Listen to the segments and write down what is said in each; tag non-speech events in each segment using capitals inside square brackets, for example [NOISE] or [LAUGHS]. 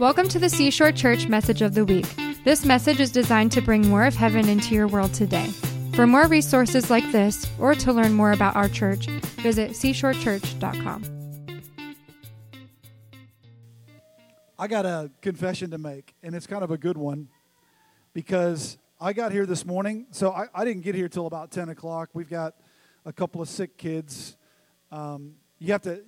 Welcome to the Seashore Church Message of the Week. This message is designed to bring more of heaven into your world today. For more resources like this, or to learn more about our church, visit seashorechurch.com. I got a confession to make, and it's kind of a good one because I got here this morning. So I, I didn't get here till about 10 o'clock. We've got a couple of sick kids. Um, you have to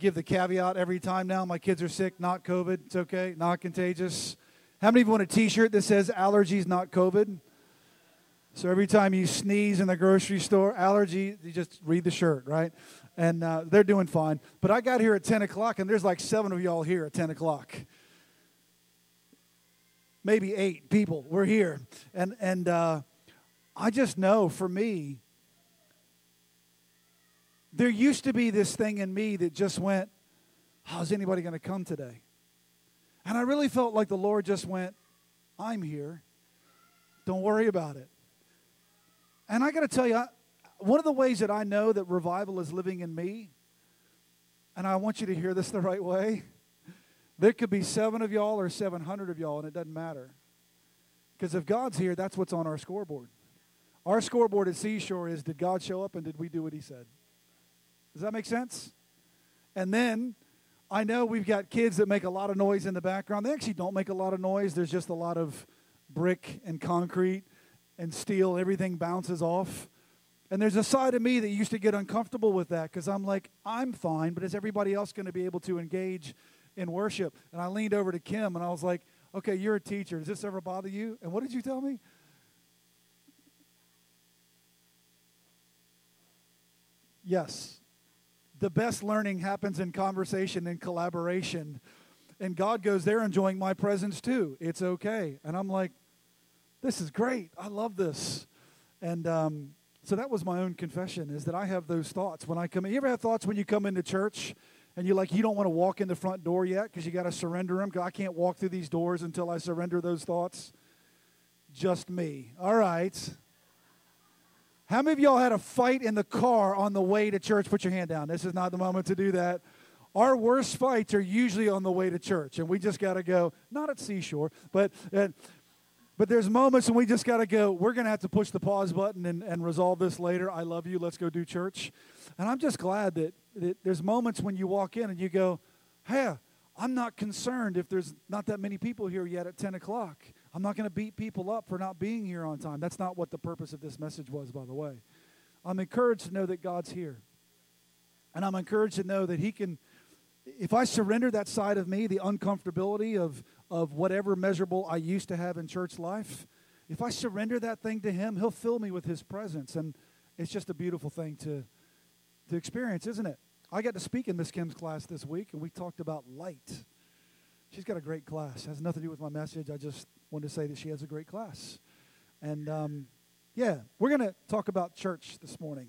give the caveat every time now. My kids are sick, not COVID. It's okay, not contagious. How many of you want a t shirt that says allergies, not COVID? So every time you sneeze in the grocery store, allergy, you just read the shirt, right? And uh, they're doing fine. But I got here at 10 o'clock, and there's like seven of y'all here at 10 o'clock. Maybe eight people. We're here. And, and uh, I just know for me, there used to be this thing in me that just went, How's anybody going to come today? And I really felt like the Lord just went, I'm here. Don't worry about it. And I got to tell you, one of the ways that I know that revival is living in me, and I want you to hear this the right way, there could be seven of y'all or 700 of y'all, and it doesn't matter. Because if God's here, that's what's on our scoreboard. Our scoreboard at Seashore is did God show up and did we do what he said? Does that make sense? And then I know we've got kids that make a lot of noise in the background. They actually don't make a lot of noise. There's just a lot of brick and concrete and steel. Everything bounces off. And there's a side of me that used to get uncomfortable with that because I'm like, I'm fine, but is everybody else going to be able to engage in worship? And I leaned over to Kim and I was like, okay, you're a teacher. Does this ever bother you? And what did you tell me? Yes the best learning happens in conversation and collaboration. And God goes, they're enjoying my presence too. It's okay. And I'm like, this is great. I love this. And um, so that was my own confession is that I have those thoughts when I come in. You ever have thoughts when you come into church and you're like, you don't want to walk in the front door yet because you got to surrender them? I can't walk through these doors until I surrender those thoughts. Just me. All right. How many of y'all had a fight in the car on the way to church? Put your hand down. This is not the moment to do that. Our worst fights are usually on the way to church, and we just got to go, not at Seashore, but. Uh, but there's moments when we just got to go, we're going to have to push the pause button and, and resolve this later. I love you. Let's go do church. And I'm just glad that, that there's moments when you walk in and you go, hey, I'm not concerned if there's not that many people here yet at 10 o'clock. I'm not going to beat people up for not being here on time. That's not what the purpose of this message was, by the way. I'm encouraged to know that God's here. And I'm encouraged to know that He can, if I surrender that side of me, the uncomfortability of, of whatever measurable I used to have in church life, if I surrender that thing to Him, He'll fill me with His presence. And it's just a beautiful thing to, to experience, isn't it? I got to speak in Miss Kim's class this week, and we talked about light. She's got a great class. It has nothing to do with my message. I just wanted to say that she has a great class. And um, yeah, we're going to talk about church this morning.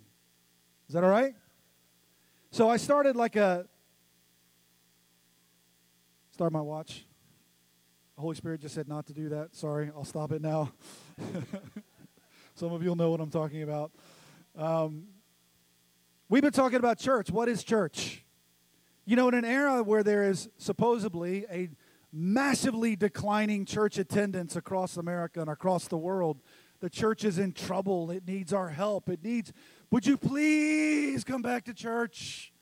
Is that all right? So I started like a. Start my watch. Holy Spirit just said not to do that. Sorry, I'll stop it now. [LAUGHS] Some of you'll know what I'm talking about. Um, we've been talking about church. What is church? You know, in an era where there is supposedly a massively declining church attendance across America and across the world, the church is in trouble. It needs our help. It needs, would you please come back to church?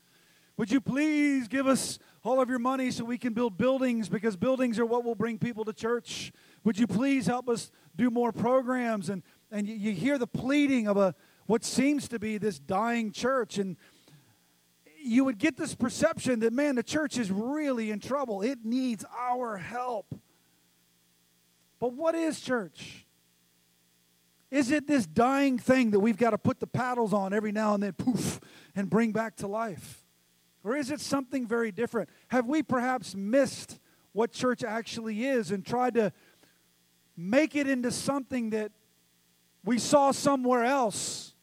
Would you please give us all of your money so we can build buildings because buildings are what will bring people to church? Would you please help us do more programs? And, and you, you hear the pleading of a what seems to be this dying church. And you would get this perception that, man, the church is really in trouble. It needs our help. But what is church? Is it this dying thing that we've got to put the paddles on every now and then, poof, and bring back to life? Or is it something very different? Have we perhaps missed what church actually is and tried to make it into something that we saw somewhere else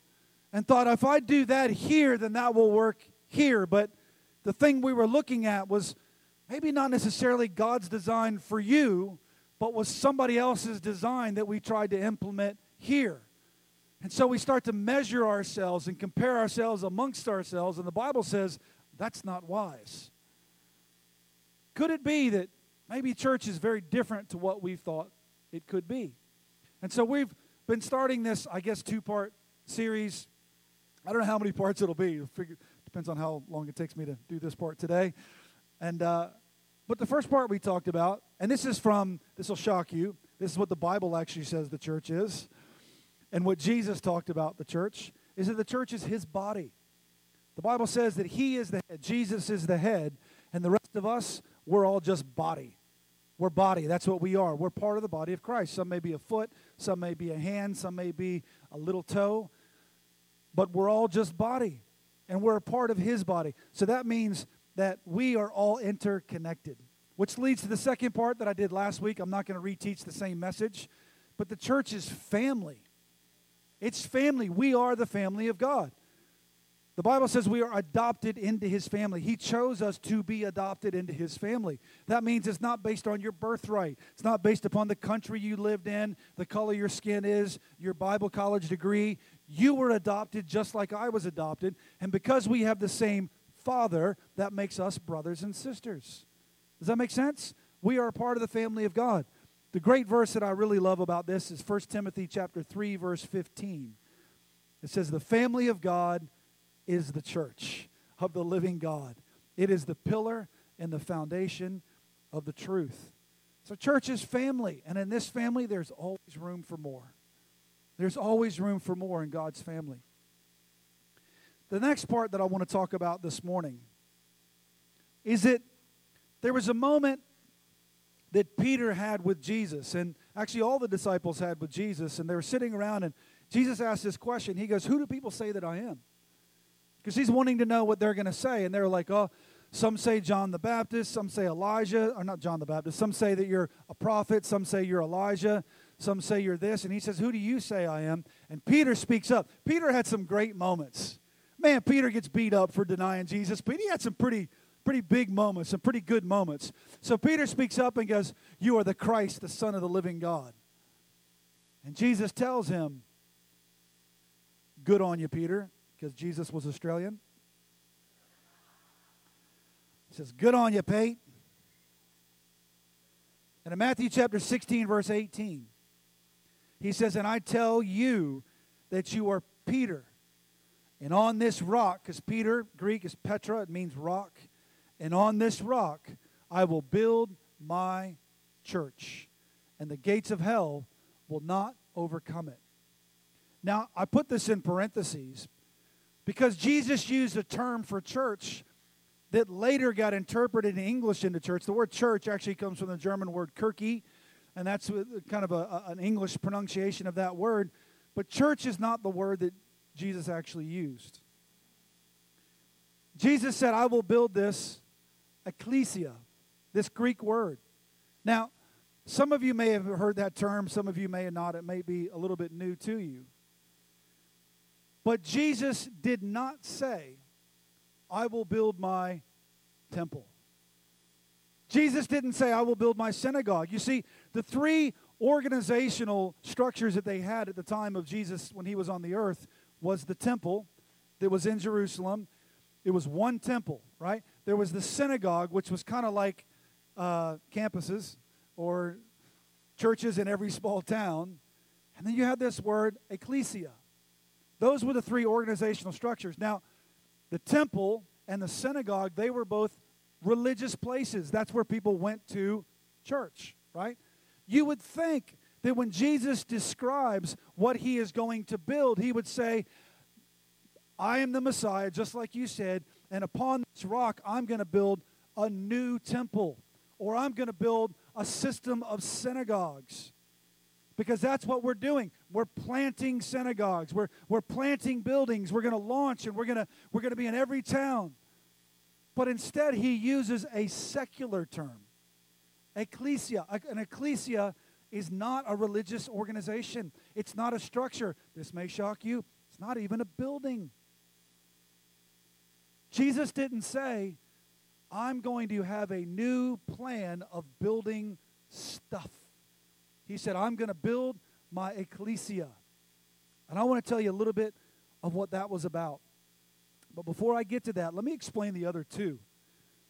and thought, if I do that here, then that will work here, but the thing we were looking at was maybe not necessarily God's design for you, but was somebody else's design that we tried to implement here. And so we start to measure ourselves and compare ourselves amongst ourselves, and the Bible says that's not wise. Could it be that maybe church is very different to what we thought it could be. And so we've been starting this, I guess, two part series. I don't know how many parts it'll be. Figure, depends on how long it takes me to do this part today. And uh, but the first part we talked about, and this is from this will shock you. This is what the Bible actually says the church is, and what Jesus talked about the church is that the church is His body. The Bible says that He is the head, Jesus is the head, and the rest of us we're all just body. We're body. That's what we are. We're part of the body of Christ. Some may be a foot, some may be a hand, some may be a little toe, but we're all just body, and we're a part of His body. So that means that we are all interconnected, which leads to the second part that I did last week. I'm not going to reteach the same message, but the church is family. It's family. We are the family of God. The Bible says we are adopted into his family. He chose us to be adopted into his family. That means it's not based on your birthright. It's not based upon the country you lived in, the color your skin is, your Bible college degree. You were adopted just like I was adopted. And because we have the same father, that makes us brothers and sisters. Does that make sense? We are a part of the family of God. The great verse that I really love about this is 1 Timothy chapter 3 verse 15. It says the family of God is the church of the living God. It is the pillar and the foundation of the truth. So, church is family, and in this family, there's always room for more. There's always room for more in God's family. The next part that I want to talk about this morning is that there was a moment that Peter had with Jesus, and actually all the disciples had with Jesus, and they were sitting around, and Jesus asked this question. He goes, Who do people say that I am? because he's wanting to know what they're going to say. And they're like, oh, some say John the Baptist, some say Elijah, or not John the Baptist. Some say that you're a prophet, some say you're Elijah, some say you're this. And he says, Who do you say I am? And Peter speaks up. Peter had some great moments. Man, Peter gets beat up for denying Jesus, but he had some pretty pretty big moments, some pretty good moments. So Peter speaks up and goes, You are the Christ, the Son of the living God. And Jesus tells him, Good on you, Peter because Jesus was Australian. He says, Good on you, Pate. And in Matthew chapter 16, verse 18, he says, And I tell you that you are Peter. And on this rock, because Peter, Greek is Petra, it means rock. And on this rock I will build my church, and the gates of hell will not overcome it. Now, I put this in parentheses because Jesus used a term for church that later got interpreted in English into church. The word church actually comes from the German word Kirche, and that's kind of a, an English pronunciation of that word. But church is not the word that Jesus actually used. Jesus said, I will build this ecclesia, this Greek word. Now, some of you may have heard that term, some of you may not. It may be a little bit new to you. But Jesus did not say, I will build my temple. Jesus didn't say, I will build my synagogue. You see, the three organizational structures that they had at the time of Jesus when he was on the earth was the temple that was in Jerusalem. It was one temple, right? There was the synagogue, which was kind of like uh, campuses or churches in every small town. And then you had this word, ecclesia. Those were the three organizational structures. Now, the temple and the synagogue, they were both religious places. That's where people went to church, right? You would think that when Jesus describes what he is going to build, he would say, I am the Messiah, just like you said, and upon this rock, I'm going to build a new temple, or I'm going to build a system of synagogues because that's what we're doing. We're planting synagogues. We're, we're planting buildings. We're going to launch and we're going to we're going to be in every town. But instead, he uses a secular term ecclesia. An ecclesia is not a religious organization, it's not a structure. This may shock you. It's not even a building. Jesus didn't say, I'm going to have a new plan of building stuff. He said, I'm going to build my ecclesia. And I want to tell you a little bit of what that was about. But before I get to that, let me explain the other two.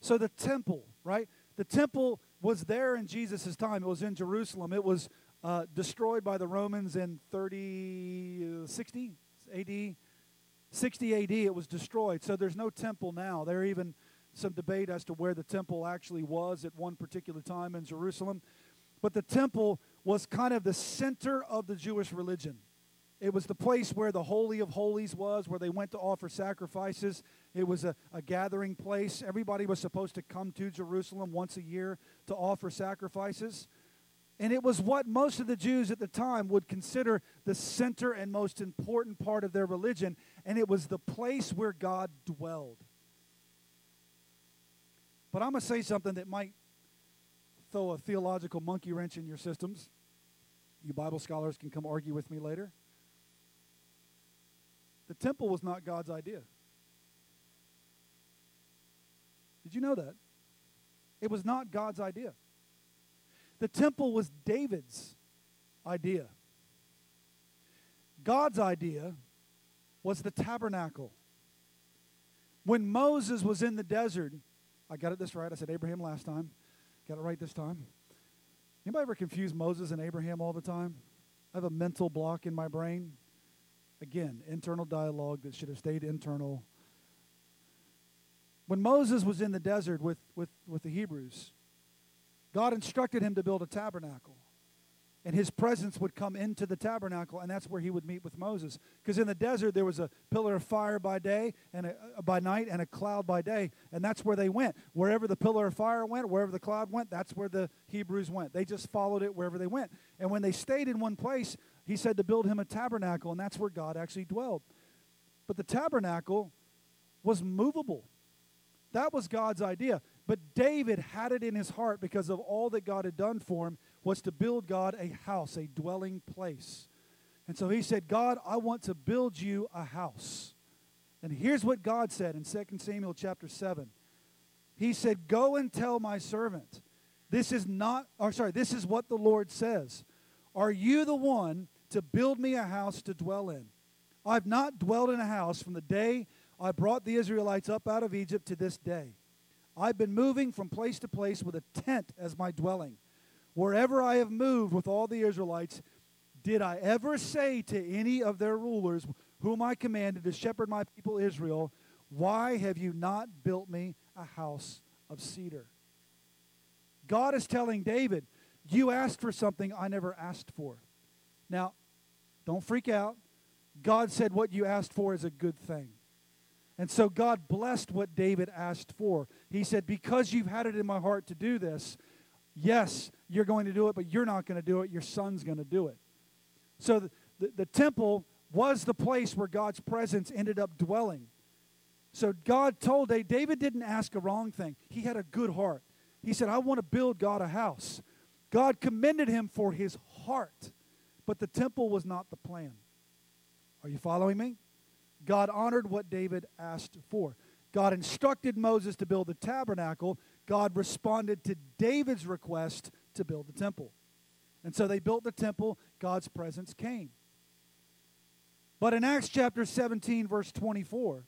So, the temple, right? The temple was there in Jesus' time. It was in Jerusalem. It was uh, destroyed by the Romans in 30, uh, 60 AD. 60 AD, it was destroyed. So there's no temple now. There even some debate as to where the temple actually was at one particular time in Jerusalem. But the temple was kind of the center of the Jewish religion. It was the place where the Holy of Holies was, where they went to offer sacrifices. It was a, a gathering place. Everybody was supposed to come to Jerusalem once a year to offer sacrifices. And it was what most of the Jews at the time would consider the center and most important part of their religion. And it was the place where God dwelled. But I'm going to say something that might throw a theological monkey wrench in your systems. You Bible scholars can come argue with me later. The temple was not God's idea. Did you know that? It was not God's idea. The temple was David's idea. God's idea was the tabernacle. When Moses was in the desert, I got it this right. I said Abraham last time. Got it right this time. Anybody ever confuse Moses and Abraham all the time? I have a mental block in my brain. Again, internal dialogue that should have stayed internal. When Moses was in the desert with, with, with the Hebrews, God instructed him to build a tabernacle and his presence would come into the tabernacle, and that's where he would meet with Moses. Because in the desert there was a pillar of fire by day and a, uh, by night, and a cloud by day, and that's where they went. Wherever the pillar of fire went, wherever the cloud went, that's where the Hebrews went. They just followed it wherever they went. And when they stayed in one place, he said to build him a tabernacle, and that's where God actually dwelled. But the tabernacle was movable. That was God's idea. But David had it in his heart because of all that God had done for him was to build God a house, a dwelling place. And so he said, God, I want to build you a house. And here's what God said in 2 Samuel chapter 7. He said, Go and tell my servant, this is not, or sorry, this is what the Lord says. Are you the one to build me a house to dwell in? I've not dwelled in a house from the day I brought the Israelites up out of Egypt to this day. I've been moving from place to place with a tent as my dwelling. Wherever I have moved with all the Israelites, did I ever say to any of their rulers, whom I commanded to shepherd my people Israel, Why have you not built me a house of cedar? God is telling David, You asked for something I never asked for. Now, don't freak out. God said what you asked for is a good thing. And so God blessed what David asked for. He said, Because you've had it in my heart to do this, yes, you're going to do it, but you're not going to do it. Your son's going to do it. So the, the, the, temple was the place where God's presence ended up dwelling. So God told David, David didn't ask a wrong thing. He had a good heart. He said, I want to build God a house. God commended him for his heart, but the temple was not the plan. Are you following me? God honored what David asked for. God instructed Moses to build the tabernacle. God responded to David's request to build the temple. And so they built the temple, God's presence came. But in Acts chapter 17, verse 24,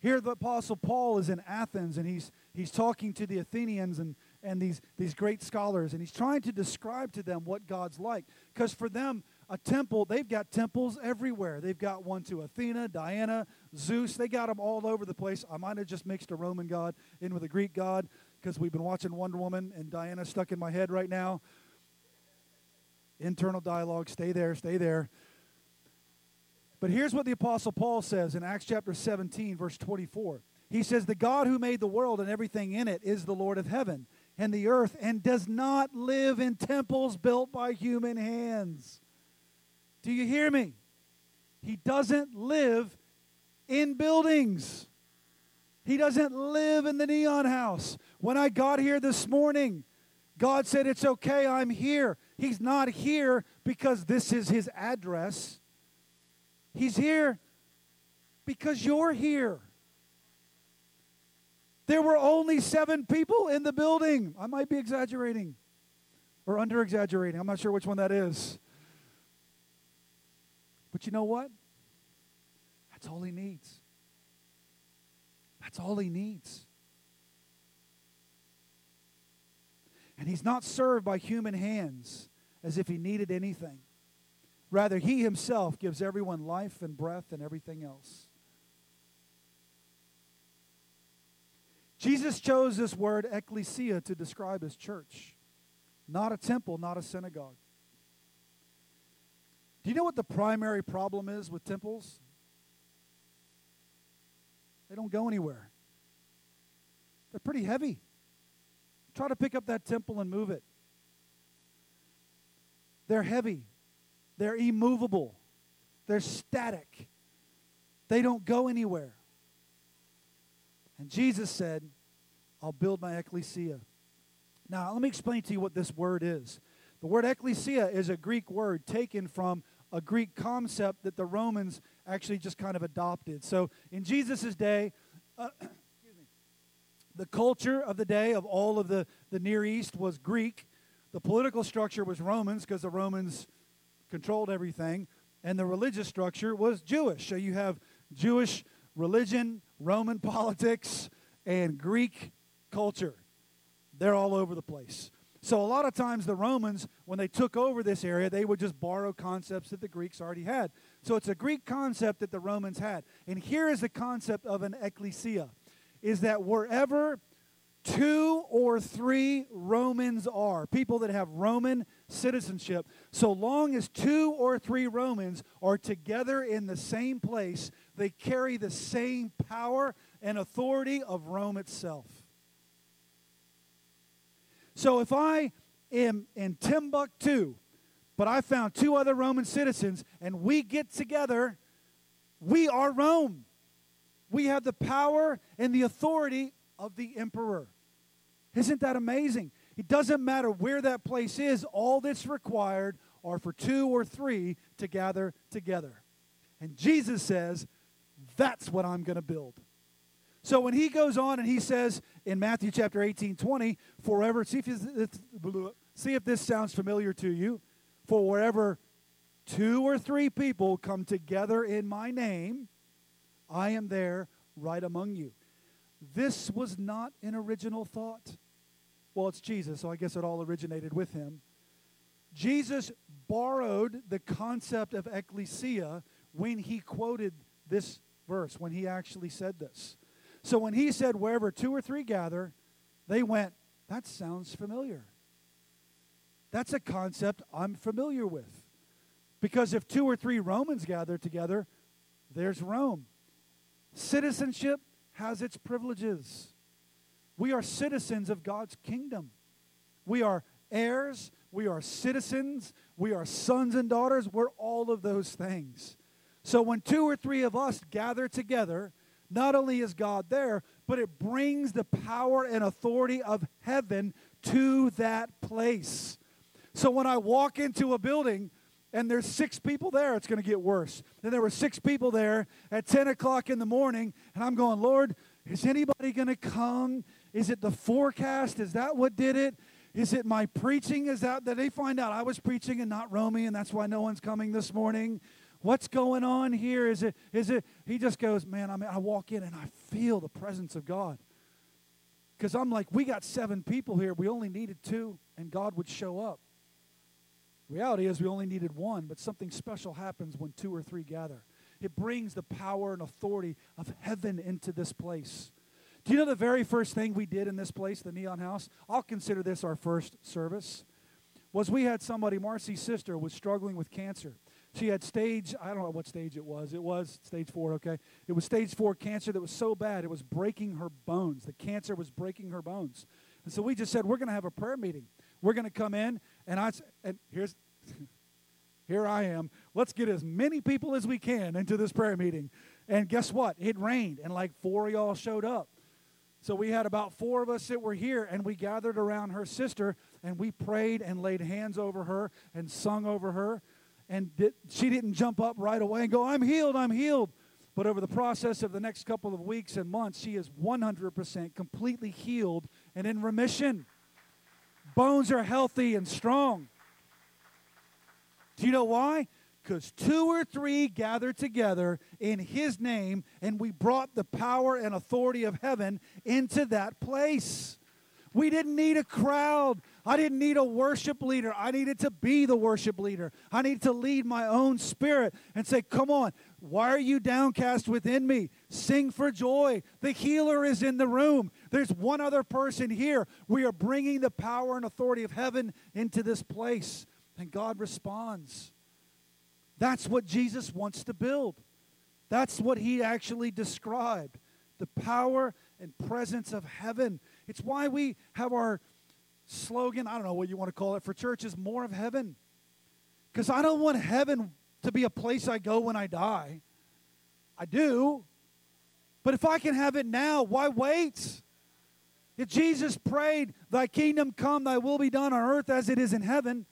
here the Apostle Paul is in Athens and he's, he's talking to the Athenians and, and these, these great scholars, and he's trying to describe to them what God's like. Because for them, a temple, they've got temples everywhere. They've got one to Athena, Diana, Zeus. They got them all over the place. I might have just mixed a Roman god in with a Greek god because we've been watching Wonder Woman and Diana stuck in my head right now. Internal dialogue, stay there, stay there. But here's what the Apostle Paul says in Acts chapter 17, verse 24. He says, The God who made the world and everything in it is the Lord of heaven and the earth and does not live in temples built by human hands. Do you hear me? He doesn't live in buildings. He doesn't live in the neon house. When I got here this morning, God said, It's okay, I'm here. He's not here because this is his address. He's here because you're here. There were only seven people in the building. I might be exaggerating or under exaggerating. I'm not sure which one that is. But you know what? That's all he needs. That's all he needs. And he's not served by human hands as if he needed anything. Rather, he himself gives everyone life and breath and everything else. Jesus chose this word ecclesia to describe his church, not a temple, not a synagogue. Do you know what the primary problem is with temples? They don't go anywhere. They're pretty heavy. Try to pick up that temple and move it. They're heavy. They're immovable. They're static. They don't go anywhere. And Jesus said, I'll build my ecclesia. Now, let me explain to you what this word is. The word ecclesia is a Greek word taken from a Greek concept that the Romans actually just kind of adopted. So in Jesus' day, uh, [COUGHS] the culture of the day of all of the, the Near East was Greek. The political structure was Romans because the Romans controlled everything. And the religious structure was Jewish. So you have Jewish religion, Roman [LAUGHS] politics, and Greek culture. They're all over the place. So a lot of times the Romans, when they took over this area, they would just borrow concepts that the Greeks already had. So it's a Greek concept that the Romans had. And here is the concept of an ecclesia, is that wherever two or three Romans are, people that have Roman citizenship, so long as two or three Romans are together in the same place, they carry the same power and authority of Rome itself. So if I am in Timbuktu, but I found two other Roman citizens, and we get together, we are Rome. We have the power and the authority of the emperor. Isn't that amazing? It doesn't matter where that place is, all that's required are for two or three to gather together. And Jesus says, That's what I'm going to build. So when he goes on and he says in Matthew chapter 18, 20, forever, see if, see if this sounds familiar to you. For wherever two or three people come together in my name, I am there right among you. This was not an original thought. Well, it's Jesus, so I guess it all originated with him. Jesus borrowed the concept of ecclesia when he quoted this verse, when he actually said this. So when he said, wherever two or three gather, they went, that sounds familiar. That's a concept I'm familiar with. Because if two or three Romans gather together, there's Rome. Citizenship has its privileges. We are citizens of God's kingdom. We are heirs, we are citizens, we are sons and daughters, we're all of those things. So when two or three of us gather together, not only is God there, but it brings the power and authority of heaven to that place. So when I walk into a building and there's six people there, it's going to get worse. Then there were six people there at 10 o'clock in the morning, and I'm going, Lord, is anybody going to come? Is it the forecast? Is that what did it? Is it my preaching? Is that that they find out I was preaching and not Romy, and that's why no one's coming this morning? What's going on here? Is it, is it, he just goes, man, I mean, I walk in and I feel the presence of God. Because I'm like, we got seven people here. We only needed two, and God would show up. Reality is, we only needed one, but something special happens when two or three gather. It brings the power and authority of heaven into this place. Do you know the very first thing we did in this place, the Neon House? I'll consider this our first service. Was we had somebody, Marcy's sister, was struggling with cancer. She had stage, I don't know what stage it was. It was stage four, okay? It was stage four cancer that was so bad it was breaking her bones. The cancer was breaking her bones. And so we just said, we're going to have a prayer meeting. We're going to come in, and I, and here's, [LAUGHS] here I am. Let's get as many people as we can into this prayer meeting. And guess what? It rained, and like four of y'all showed up. So we had about four of us that were here, and we gathered around her sister, and we prayed and laid hands over her and sung over her and did, she didn't jump up right away and go, I'm healed, I'm healed. But over the process of the next couple of weeks and months, she is 100% completely healed and in remission. Bones are healthy and strong. Do you know why? Because two or three gathered together in his name, and we brought the power and authority of heaven into that place. We didn't need a crowd. I didn't need a worship leader. I needed to be the worship leader. I needed to lead my own spirit and say, Come on, why are you downcast within me? Sing for joy. The healer is in the room. There's one other person here. We are bringing the power and authority of heaven into this place. And God responds. That's what Jesus wants to build. That's what he actually described the power and presence of heaven. It's why we have our slogan, I don't know what you want to call it for church, is more of heaven. Because I don't want heaven to be a place I go when I die. I do. But if I can have it now, why wait? If Jesus prayed, Thy kingdom come, Thy will be done on earth as it is in heaven,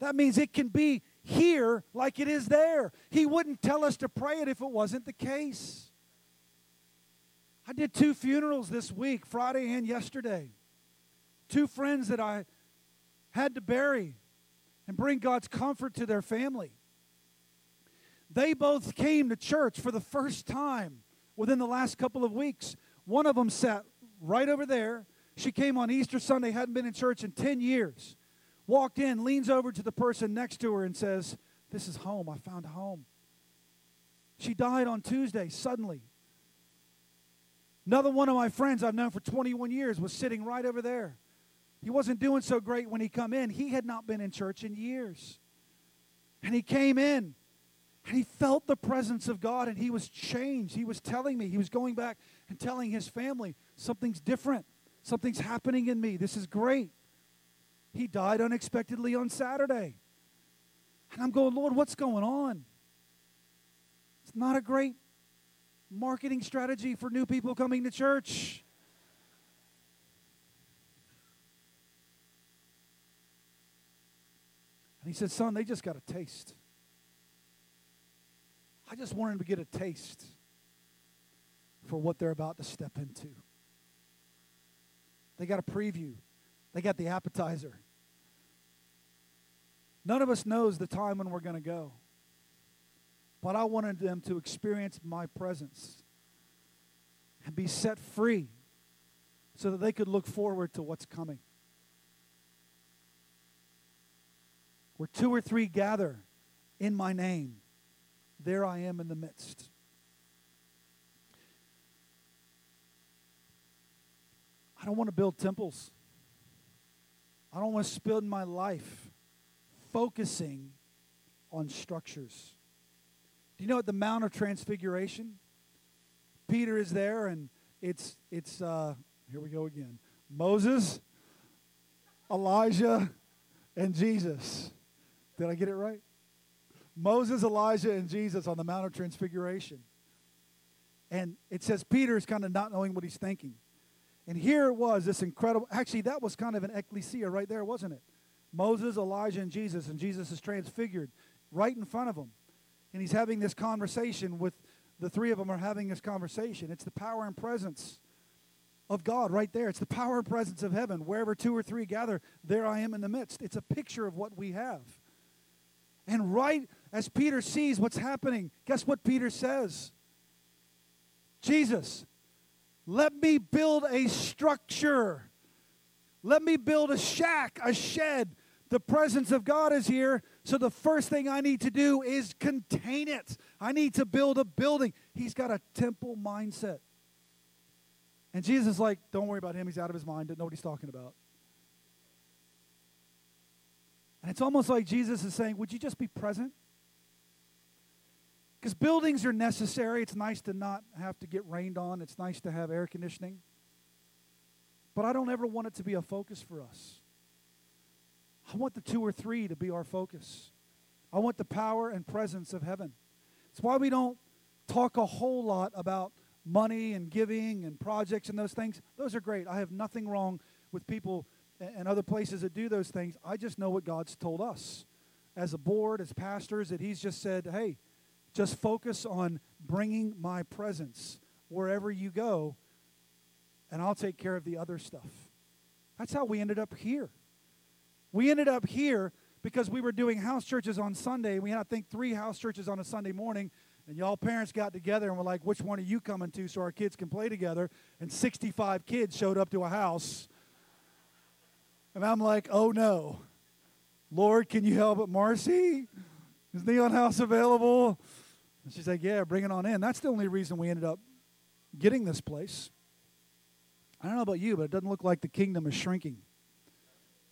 that means it can be here like it is there. He wouldn't tell us to pray it if it wasn't the case. I did two funerals this week, Friday and yesterday. Two friends that I had to bury and bring God's comfort to their family. They both came to church for the first time within the last couple of weeks. One of them sat right over there. She came on Easter Sunday, hadn't been in church in 10 years. Walked in, leans over to the person next to her and says, This is home. I found home. She died on Tuesday, suddenly. Another one of my friends I've known for 21 years was sitting right over there. He wasn't doing so great when he come in. He had not been in church in years. And he came in and he felt the presence of God and he was changed. He was telling me, he was going back and telling his family, something's different. Something's happening in me. This is great. He died unexpectedly on Saturday. And I'm going, Lord, what's going on? It's not a great marketing strategy for new people coming to church. And he said, Son, they just got a taste. I just want them to get a taste for what they're about to step into. They got a preview, they got the appetizer. None of us knows the time when we're going to go. But I wanted them to experience my presence and be set free so that they could look forward to what's coming. Where two or three gather in my name, there I am in the midst. I don't want to build temples. I don't want to spend my life focusing on structures. Do you know at the Mount of Transfiguration? Peter is there, and it's it's uh, here we go again. Moses, Elijah, and Jesus. Did I get it right? Moses, Elijah, and Jesus on the Mount of Transfiguration. And it says Peter is kind of not knowing what he's thinking. And here it was, this incredible. Actually, that was kind of an ecclesia right there, wasn't it? Moses, Elijah, and Jesus, and Jesus is transfigured right in front of them and he's having this conversation with the three of them are having this conversation. It's the power and presence of God right there. It's the power and presence of heaven. Wherever two or three gather, there I am in the midst. It's a picture of what we have. And right as Peter sees what's happening, guess what Peter says? Jesus, let me build a structure. Let me build a shack, a shed. The presence of God is here. So the first thing I need to do is contain it. I need to build a building. He's got a temple mindset. And Jesus is like, don't worry about him. He's out of his mind. Doesn't know what he's talking about. And it's almost like Jesus is saying, would you just be present? Because buildings are necessary. It's nice to not have to get rained on. It's nice to have air conditioning. But I don't ever want it to be a focus for us. I want the two or three to be our focus. I want the power and presence of heaven. It's why we don't talk a whole lot about money and giving and projects and those things. Those are great. I have nothing wrong with people and other places that do those things. I just know what God's told us as a board, as pastors, that He's just said, hey, just focus on bringing my presence wherever you go, and I'll take care of the other stuff. That's how we ended up here. We ended up here because we were doing house churches on Sunday. We had, I think, three house churches on a Sunday morning. And y'all parents got together and were like, which one are you coming to so our kids can play together? And 65 kids showed up to a house. And I'm like, oh no. Lord, can you help at Marcy? Is Neon House available? And she's like, yeah, bring it on in. That's the only reason we ended up getting this place. I don't know about you, but it doesn't look like the kingdom is shrinking.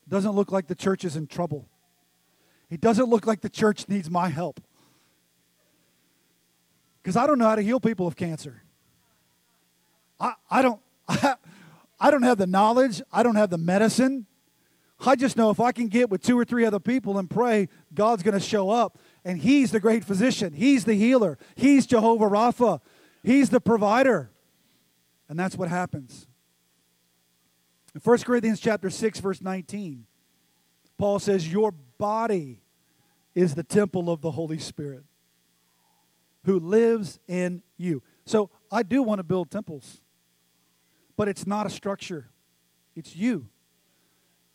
It doesn't look like the church is in trouble. It doesn't look like the church needs my help. Because I don't know how to heal people of cancer. I, I don't I, [LAUGHS] I don't have the knowledge, I don't have the medicine. I just know if I can get with two or three other people and pray, God's going to show up. And He's the great physician. He's the healer. He's Jehovah Rapha. He's the provider. And that's what happens. In 1 Corinthians chapter 6 verse 19, Paul says your body is the temple of the Holy Spirit who lives in you. So I do want to build temples. But it's not a structure. It's you.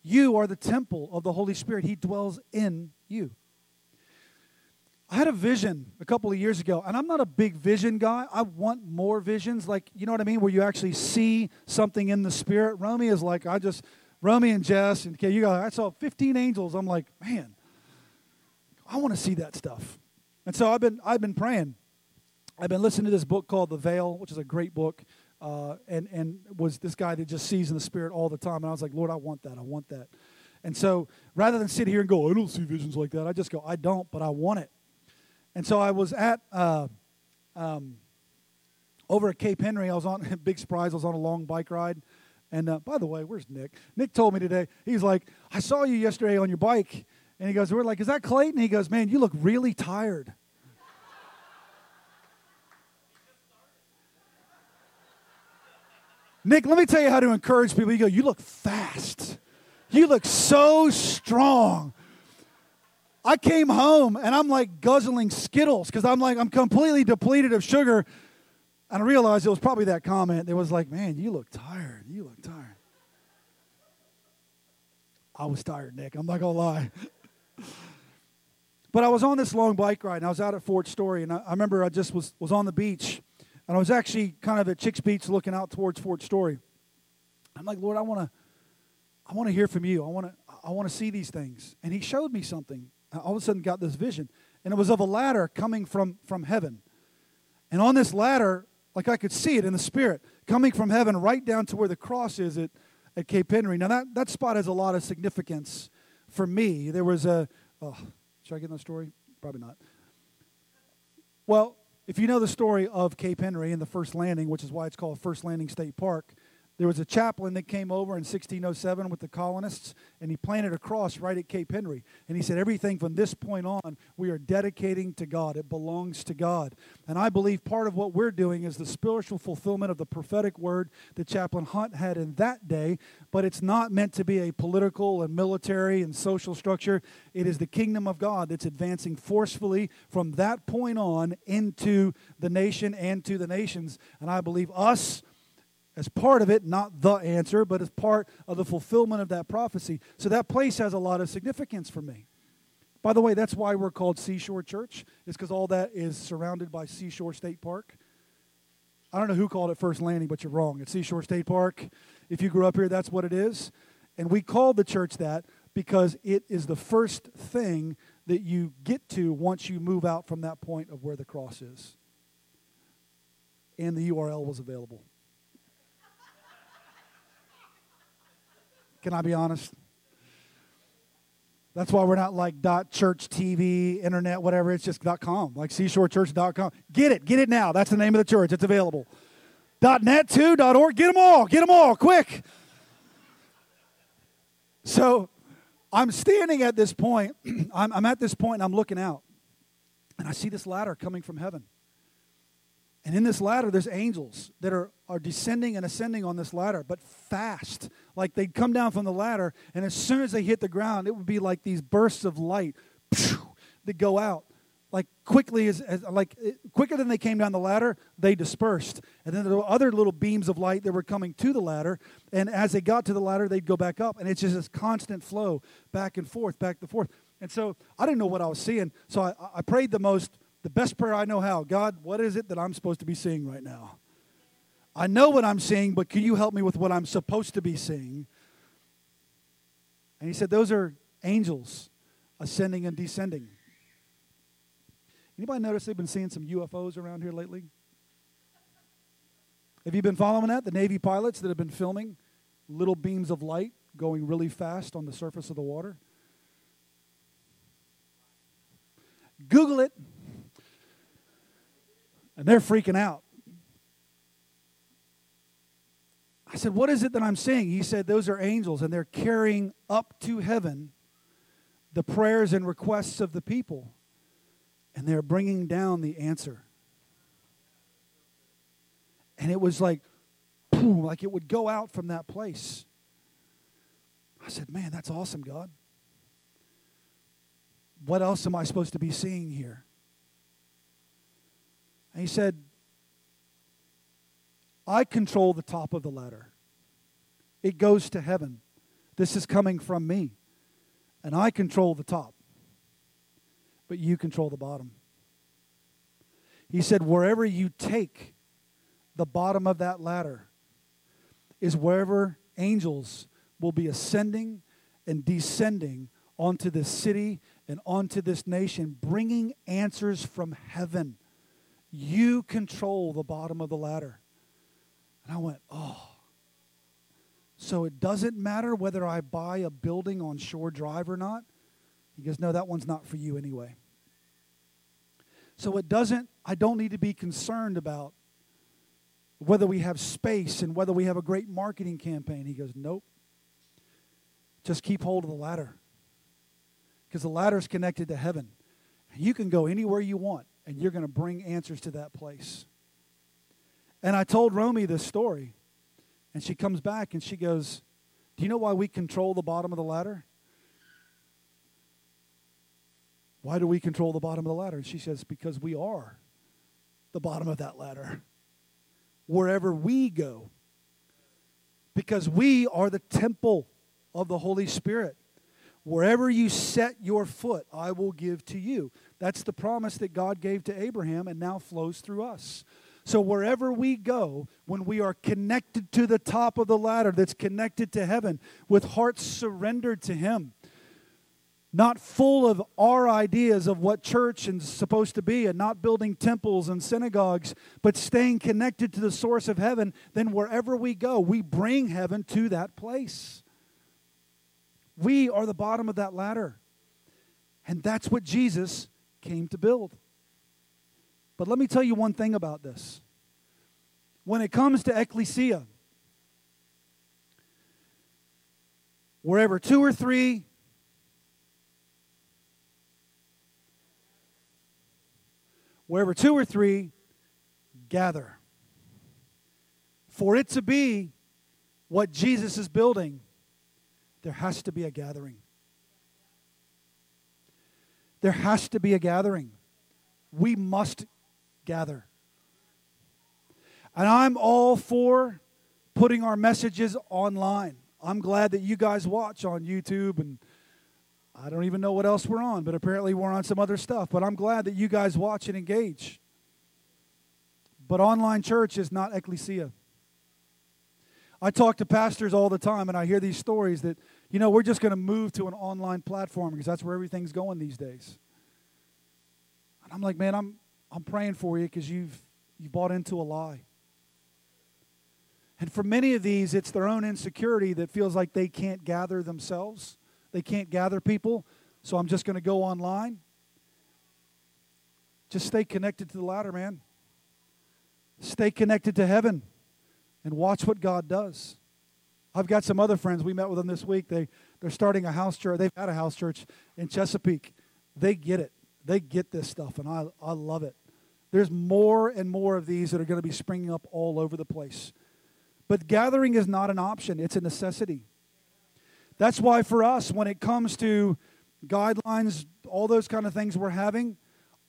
You are the temple of the Holy Spirit. He dwells in you. I had a vision a couple of years ago, and I'm not a big vision guy. I want more visions, like, you know what I mean, where you actually see something in the spirit. Romy is like, I just, Romy and Jess, and okay, you go, I saw 15 angels. I'm like, man, I want to see that stuff. And so I've been, I've been praying. I've been listening to this book called The Veil, which is a great book, uh, and, and was this guy that just sees in the spirit all the time. And I was like, Lord, I want that. I want that. And so rather than sit here and go, I don't see visions like that, I just go, I don't, but I want it. And so I was at uh, um, over at Cape Henry. I was on [LAUGHS] big surprise. I was on a long bike ride. And uh, by the way, where's Nick? Nick told me today. He's like, I saw you yesterday on your bike. And he goes, We're like, is that Clayton? He goes, Man, you look really tired. Nick, let me tell you how to encourage people. You go, You look fast. You look so strong. I came home and I'm like guzzling Skittles because I'm like, I'm completely depleted of sugar. And I realized it was probably that comment that was like, man, you look tired. You look tired. I was tired, Nick. I'm not going to lie. but I was on this long bike ride and I was out at Fort Story. And I, I remember I just was, was on the beach and I was actually kind of at Chicks Beach looking out towards Fort Story. I'm like, Lord, I want to. I want to hear from you. I want to I want to see these things. And he showed me something I all of a sudden got this vision. And it was of a ladder coming from, from heaven. And on this ladder, like I could see it in the spirit, coming from heaven right down to where the cross is at, at Cape Henry. Now, that, that spot has a lot of significance for me. There was a, oh, should I get in the story? Probably not. Well, if you know the story of Cape Henry and the first landing, which is why it's called First Landing State Park, there was a chaplain that came over in 1607 with the colonists, and he planted a cross right at Cape Henry. And he said, Everything from this point on, we are dedicating to God. It belongs to God. And I believe part of what we're doing is the spiritual fulfillment of the prophetic word that Chaplain Hunt had in that day, but it's not meant to be a political and military and social structure. It is the kingdom of God that's advancing forcefully from that point on into the nation and to the nations. And I believe us, as part of it, not the answer, but as part of the fulfillment of that prophecy. So that place has a lot of significance for me. By the way, that's why we're called Seashore Church, is because all that is surrounded by Seashore State Park. I don't know who called it First Landing, but you're wrong. It's Seashore State Park. If you grew up here, that's what it is. And we called the church that because it is the first thing that you get to once you move out from that point of where the cross is. And the URL was available. Can I be honest? That's why we're not like dot church TV, internet, whatever. It's just dot com, like seashorechurch.com. Get it, get it now. That's the name of the church. It's available. Dot net too, dot org. Get them all, get them all, quick. So I'm standing at this point. [CLEARS THROAT] I'm, I'm at this point and I'm looking out. And I see this ladder coming from heaven. And in this ladder, there's angels that are, are descending and ascending on this ladder, but fast. Like they'd come down from the ladder, and as soon as they hit the ground, it would be like these bursts of light that go out. Like quickly as, as like eh, quicker than they came down the ladder, they dispersed. And then there were other little beams of light that were coming to the ladder. And as they got to the ladder, they'd go back up. And it's just this constant flow back and forth, back and forth. And so I didn't know what I was seeing. So I, I prayed the most the best prayer I know how God, what is it that I'm supposed to be seeing right now? I know what I'm seeing, but can you help me with what I'm supposed to be seeing? And he said, Those are angels ascending and descending. Anybody notice they've been seeing some UFOs around here lately? Have you been following that? The Navy pilots that have been filming little beams of light going really fast on the surface of the water. Google it. And they're freaking out. I said, What is it that I'm seeing? He said, Those are angels, and they're carrying up to heaven the prayers and requests of the people, and they're bringing down the answer. And it was like, boom, like it would go out from that place. I said, Man, that's awesome, God. What else am I supposed to be seeing here? And he said, I control the top of the ladder. It goes to heaven. This is coming from me. And I control the top. But you control the bottom. He said, wherever you take the bottom of that ladder is wherever angels will be ascending and descending onto this city and onto this nation, bringing answers from heaven. You control the bottom of the ladder. And I went, oh. So it doesn't matter whether I buy a building on Shore Drive or not? He goes, no, that one's not for you anyway. So it doesn't, I don't need to be concerned about whether we have space and whether we have a great marketing campaign. He goes, nope. Just keep hold of the ladder. Because the ladder is connected to heaven. You can go anywhere you want, and you're going to bring answers to that place. And I told Romy this story, and she comes back and she goes, Do you know why we control the bottom of the ladder? Why do we control the bottom of the ladder? And she says, Because we are the bottom of that ladder. Wherever we go, because we are the temple of the Holy Spirit. Wherever you set your foot, I will give to you. That's the promise that God gave to Abraham and now flows through us. So, wherever we go, when we are connected to the top of the ladder that's connected to heaven, with hearts surrendered to Him, not full of our ideas of what church is supposed to be, and not building temples and synagogues, but staying connected to the source of heaven, then wherever we go, we bring heaven to that place. We are the bottom of that ladder. And that's what Jesus came to build. But let me tell you one thing about this. When it comes to ecclesia, wherever two or three wherever two or three gather for it to be what Jesus is building there has to be a gathering there has to be a gathering we must gather. And I'm all for putting our messages online. I'm glad that you guys watch on YouTube and I don't even know what else we're on, but apparently we're on some other stuff. But I'm glad that you guys watch and engage. But online church is not ecclesia. I talk to pastors all the time and I hear these stories that, you know, we're just going to move to an online platform because that's where everything's going these days. And I'm like, man, I'm I'm praying for you because you've, you've bought into a lie. And for many of these, it's their own insecurity that feels like they can't gather themselves. They can't gather people, so I'm just going to go online. Just stay connected to the ladder, man. Stay connected to heaven and watch what God does. I've got some other friends. We met with them this week. They, they're starting a house church. They've had a house church in Chesapeake. They get it. They get this stuff, and I, I love it. There's more and more of these that are going to be springing up all over the place. But gathering is not an option, it's a necessity. That's why, for us, when it comes to guidelines, all those kind of things we're having,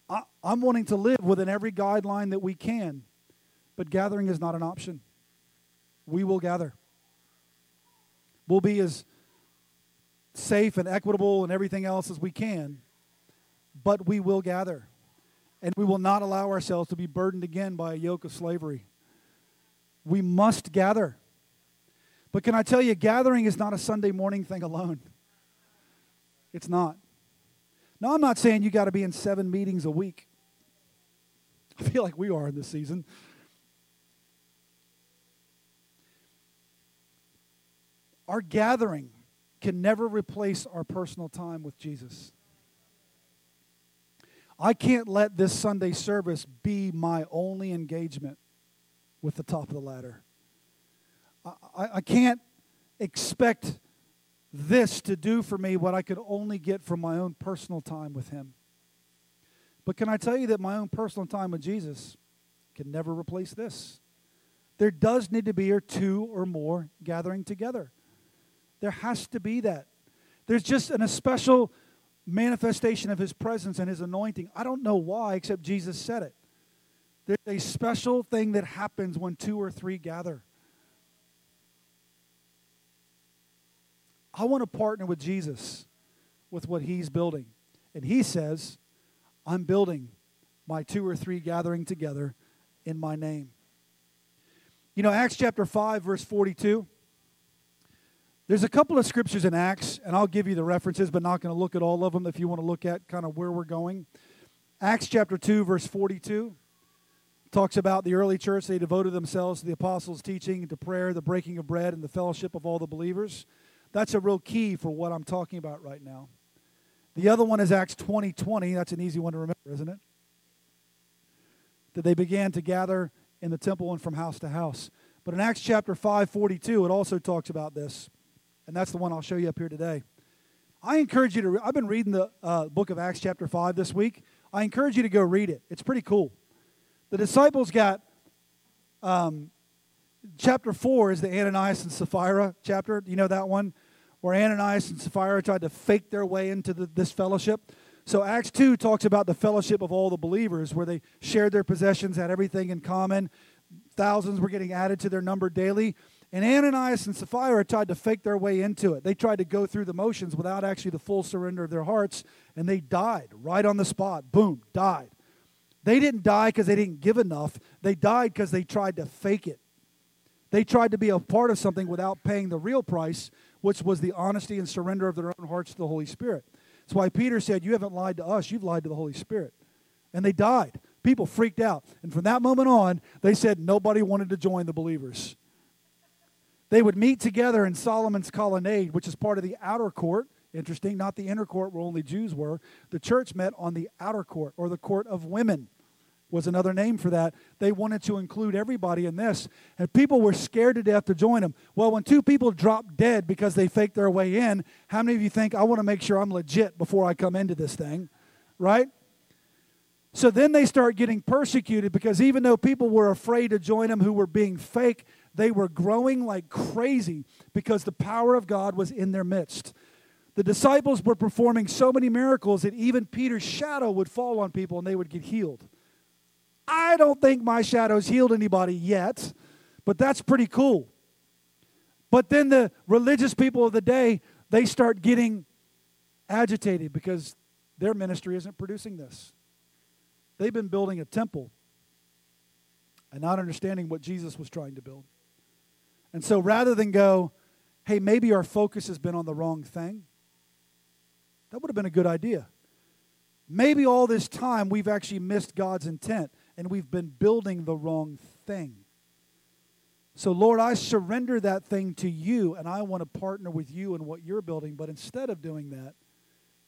I, I'm wanting to live within every guideline that we can. But gathering is not an option. We will gather. We'll be as safe and equitable and everything else as we can but we will gather. And we will not allow ourselves to be burdened again by a yoke of slavery. We must gather. But can I tell you, gathering is not a Sunday morning thing alone. It's not. Now, I'm not saying you got to be in seven meetings a week. I feel like we are in this season. Our gathering can never replace our personal time with Jesus. I can't let this Sunday service be my only engagement with the top of the ladder. I, I, I can't expect this to do for me what I could only get from my own personal time with Him. But can I tell you that my own personal time with Jesus can never replace this? There does need to be or two or more gathering together. There has to be that. There's just an, a special manifestation of his presence and his anointing. I don't know why, except Jesus said it. There's a special thing that happens when two or three gather. I want to partner with Jesus with what he's building. And he says, I'm building my two or three gathering together in my name. You know, Acts chapter 5, verse 42. There's a couple of scriptures in Acts, and I'll give you the references, but not going to look at all of them if you want to look at kind of where we're going. Acts chapter 2, verse 42 talks about the early church. They devoted themselves to the apostles' teaching, to prayer, the breaking of bread, and the fellowship of all the believers. That's a real key for what I'm talking about right now. The other one is Acts 20 20. That's an easy one to remember, isn't it? That they began to gather in the temple and from house to house. But in Acts chapter 5 42, it also talks about this and that's the one I'll show you up here today. I encourage you to, re- I've been reading the uh, book of Acts, chapter 5, this week. I encourage you to go read it. It's pretty cool. The disciples got, um, chapter 4 is the Ananias and Sapphira chapter. You know that one? Where Ananias and Sapphira tried to fake their way into the, this fellowship. So Acts 2 talks about the fellowship of all the believers, where they shared their possessions, had everything in common. Thousands were getting added to their number daily. And Ananias and Sapphira tried to fake their way into it. They tried to go through the motions without actually the full surrender of their hearts, and they died right on the spot. Boom, died. They didn't die because they didn't give enough, they died because they tried to fake it. They tried to be a part of something without paying the real price, which was the honesty and surrender of their own hearts to the Holy Spirit. That's why Peter said, You haven't lied to us, you've lied to the Holy Spirit. And they died. People freaked out. And from that moment on, they said nobody wanted to join the believers. They would meet together in Solomon's colonnade, which is part of the outer court. Interesting, not the inner court where only Jews were. The church met on the outer court, or the court of women was another name for that. They wanted to include everybody in this, and people were scared to death to join them. Well, when two people drop dead because they faked their way in, how many of you think, I want to make sure I'm legit before I come into this thing? Right? So then they start getting persecuted because even though people were afraid to join them who were being fake, they were growing like crazy because the power of God was in their midst. The disciples were performing so many miracles that even Peter's shadow would fall on people and they would get healed. I don't think my shadow's healed anybody yet, but that's pretty cool. But then the religious people of the day, they start getting agitated because their ministry isn't producing this. They've been building a temple and not understanding what Jesus was trying to build. And so rather than go, hey, maybe our focus has been on the wrong thing, that would have been a good idea. Maybe all this time we've actually missed God's intent and we've been building the wrong thing. So, Lord, I surrender that thing to you and I want to partner with you in what you're building. But instead of doing that,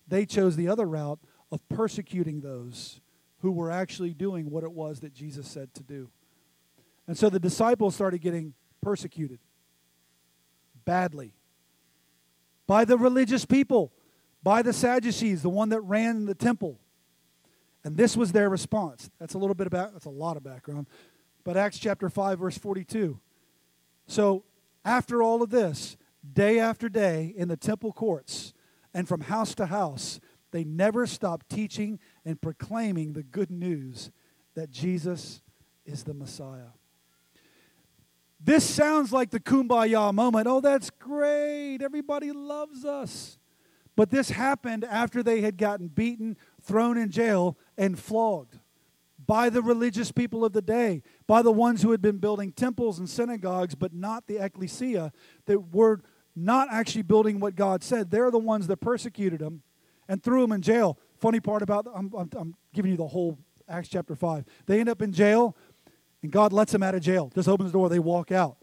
they chose the other route of persecuting those who were actually doing what it was that Jesus said to do. And so the disciples started getting persecuted badly by the religious people, by the Sadducees, the one that ran the temple. And this was their response. That's a little bit about that's a lot of background. But Acts chapter 5 verse 42. So, after all of this, day after day in the temple courts and from house to house, they never stopped teaching and proclaiming the good news that Jesus is the Messiah. This sounds like the kumbaya moment. Oh, that's great. Everybody loves us. But this happened after they had gotten beaten, thrown in jail, and flogged by the religious people of the day, by the ones who had been building temples and synagogues, but not the ecclesia, that were not actually building what God said. They're the ones that persecuted them. and threw them in jail. Funny part about I'm, I'm, I'm giving you the whole Acts chapter 5. They end up in jail, and God lets them out of jail. Just opens the door, they walk out.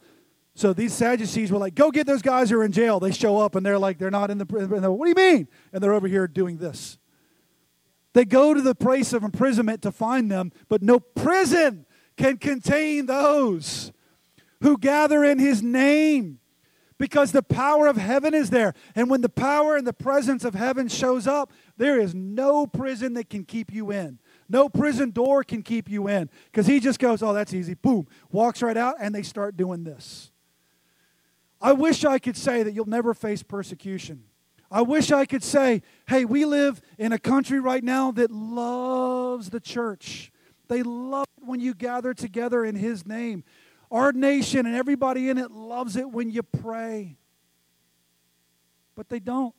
So these Sadducees were like, go get those guys who are in jail. They show up and they're like, they're not in the prison. What do you mean? And they're over here doing this. They go to the place of imprisonment to find them, but no prison can contain those who gather in his name because the power of heaven is there. And when the power and the presence of heaven shows up, there is no prison that can keep you in. No prison door can keep you in because he just goes, Oh, that's easy. Boom. Walks right out, and they start doing this. I wish I could say that you'll never face persecution. I wish I could say, hey, we live in a country right now that loves the church. They love it when you gather together in His name. Our nation and everybody in it loves it when you pray. But they don't.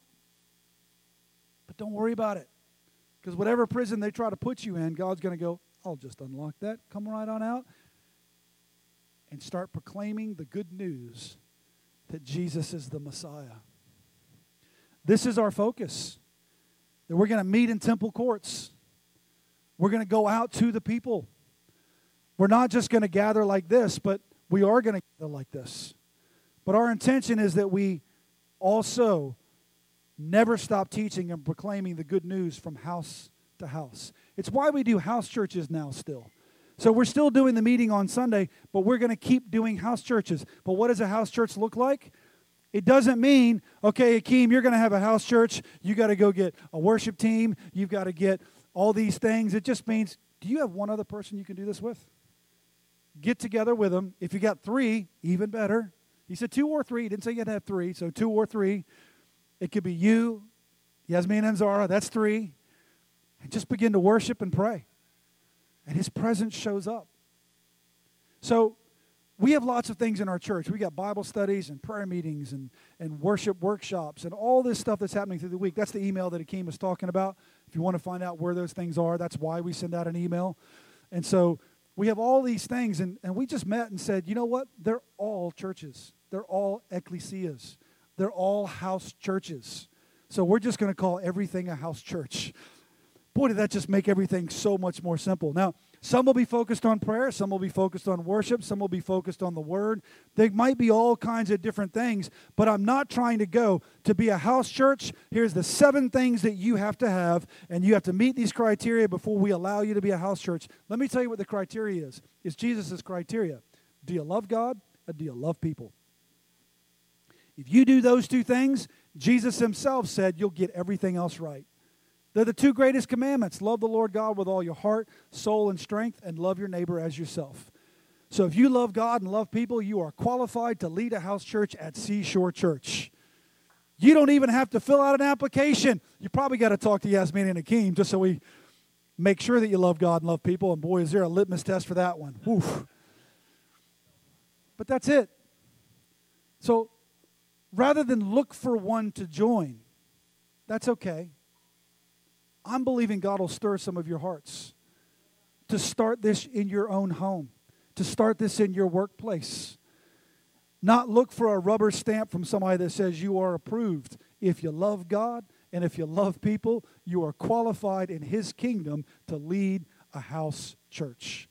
But don't worry about it. Because whatever prison they try to put you in, God's going to go, I'll just unlock that, come right on out, and start proclaiming the good news that Jesus is the Messiah. This is our focus. That we're going to meet in temple courts. We're going to go out to the people. We're not just going to gather like this, but we are going to gather like this. But our intention is that we also never stop teaching and proclaiming the good news from house to house. It's why we do house churches now still. So we're still doing the meeting on Sunday, but we're going to keep doing house churches. But what does a house church look like? It doesn't mean, okay, Akeem, you're going to have a house church. You got to go get a worship team. You've got to get all these things. It just means, do you have one other person you can do this with? Get together with them. If you got three, even better. He said two or three. He didn't say you had to have three, so two or three. It could be you, Yasmin and Zara. That's three. And just begin to worship and pray. And his presence shows up. So we have lots of things in our church. We got Bible studies and prayer meetings and, and worship workshops and all this stuff that's happening through the week. That's the email that Akeem was talking about. If you want to find out where those things are, that's why we send out an email. And so we have all these things, and, and we just met and said, you know what? They're all churches, they're all ecclesias, they're all house churches. So we're just going to call everything a house church. Boy, did that just make everything so much more simple. Now, some will be focused on prayer, some will be focused on worship, some will be focused on the word. They might be all kinds of different things, but I'm not trying to go to be a house church. Here's the seven things that you have to have, and you have to meet these criteria before we allow you to be a house church. Let me tell you what the criteria is. It's Jesus' criteria. Do you love God or do you love people? If you do those two things, Jesus himself said you'll get everything else right. They're the two greatest commandments love the Lord God with all your heart, soul, and strength, and love your neighbor as yourself. So if you love God and love people, you are qualified to lead a house church at Seashore Church. You don't even have to fill out an application. You probably got to talk to Yasmin and Akeem just so we make sure that you love God and love people. And boy, is there a litmus test for that one. Oof. But that's it. So rather than look for one to join, that's okay. I'm believing God will stir some of your hearts to start this in your own home, to start this in your workplace. Not look for a rubber stamp from somebody that says you are approved. If you love God and if you love people, you are qualified in His kingdom to lead a house church.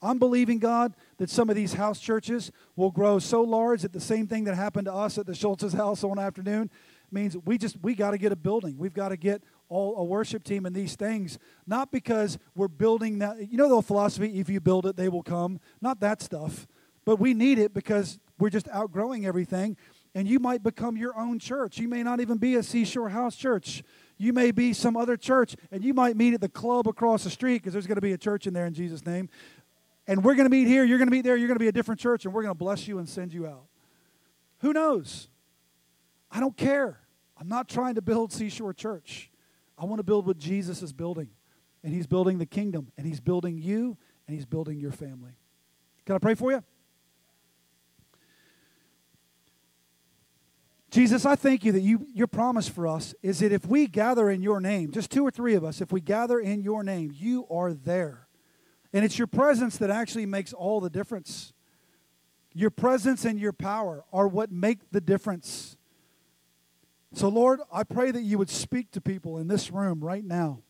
I'm believing, God, that some of these house churches will grow so large that the same thing that happened to us at the Schultz's house one afternoon means we just we got to get a building. We've got to get all a worship team and these things, not because we're building that. You know the philosophy: if you build it, they will come. Not that stuff, but we need it because we're just outgrowing everything. And you might become your own church. You may not even be a Seashore House Church. You may be some other church, and you might meet at the club across the street because there's going to be a church in there in Jesus' name. And we're going to meet here. You're going to meet there. You're going to be a different church, and we're going to bless you and send you out. Who knows? I don't care. I'm not trying to build Seashore Church. I want to build what Jesus is building. And He's building the kingdom, and He's building you, and He's building your family. Can I pray for you? Jesus, I thank you that you, your promise for us is that if we gather in your name, just two or three of us, if we gather in your name, you are there. And it's your presence that actually makes all the difference. Your presence and your power are what make the difference. So, Lord, I pray that you would speak to people in this room right now.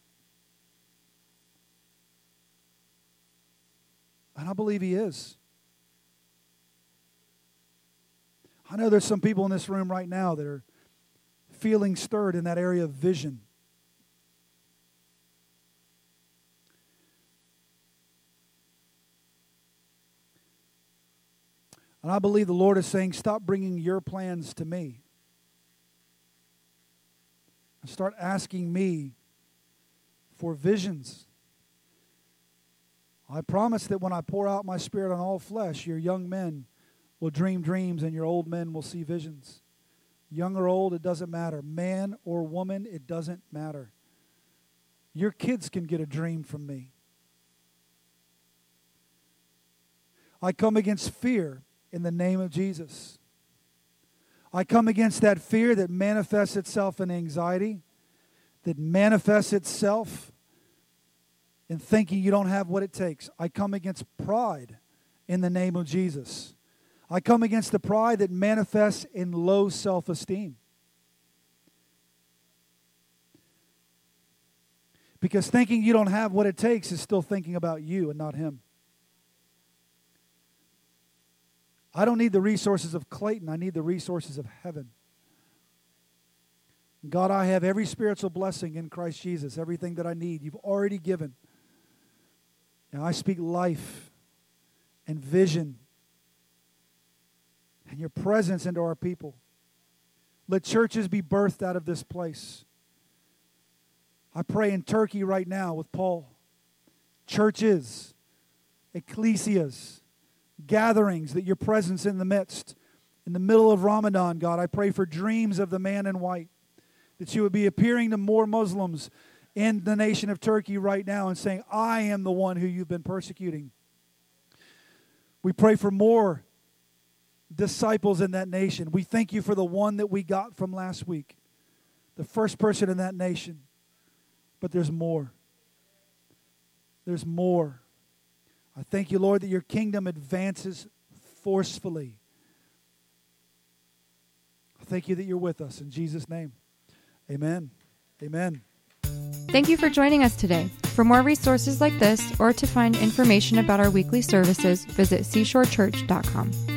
And I believe He is. I know there's some people in this room right now that are feeling stirred in that area of vision. And I believe the Lord is saying, stop bringing your plans to me. And start asking me for visions. I promise that when I pour out my spirit on all flesh, your young men will dream dreams and your old men will see visions. Young or old, it doesn't matter. Man or woman, it doesn't matter. Your kids can get a dream from me. I come against fear in the name of Jesus. I come against that fear that manifests itself in anxiety, that manifests itself in thinking you don't have what it takes. I come against pride in the name of Jesus. I come against the pride that manifests in low self esteem. Because thinking you don't have what it takes is still thinking about you and not Him. I don't need the resources of Clayton, I need the resources of heaven. God, I have every spiritual blessing in Christ Jesus, everything that I need. You've already given. And I speak life and vision and your presence into our people. Let churches be birthed out of this place. I pray in Turkey right now with Paul. Churches, ecclesias, gatherings, that your presence in the midst. In the middle of Ramadan, God, I pray for dreams of the man in white, that you would be appearing to more Muslims in the nation of Turkey right now and saying, I am the one who you've been persecuting. We pray for more disciples in that nation. We thank you for the one that we got from last week, the first person in that nation. But there's more. There's more. I thank you, Lord, that your kingdom advances forcefully. I thank you that you're with us. In Jesus' name, amen. Amen. Thank you for joining us today. For more resources like this or to find information about our weekly services, visit seashorechurch.com.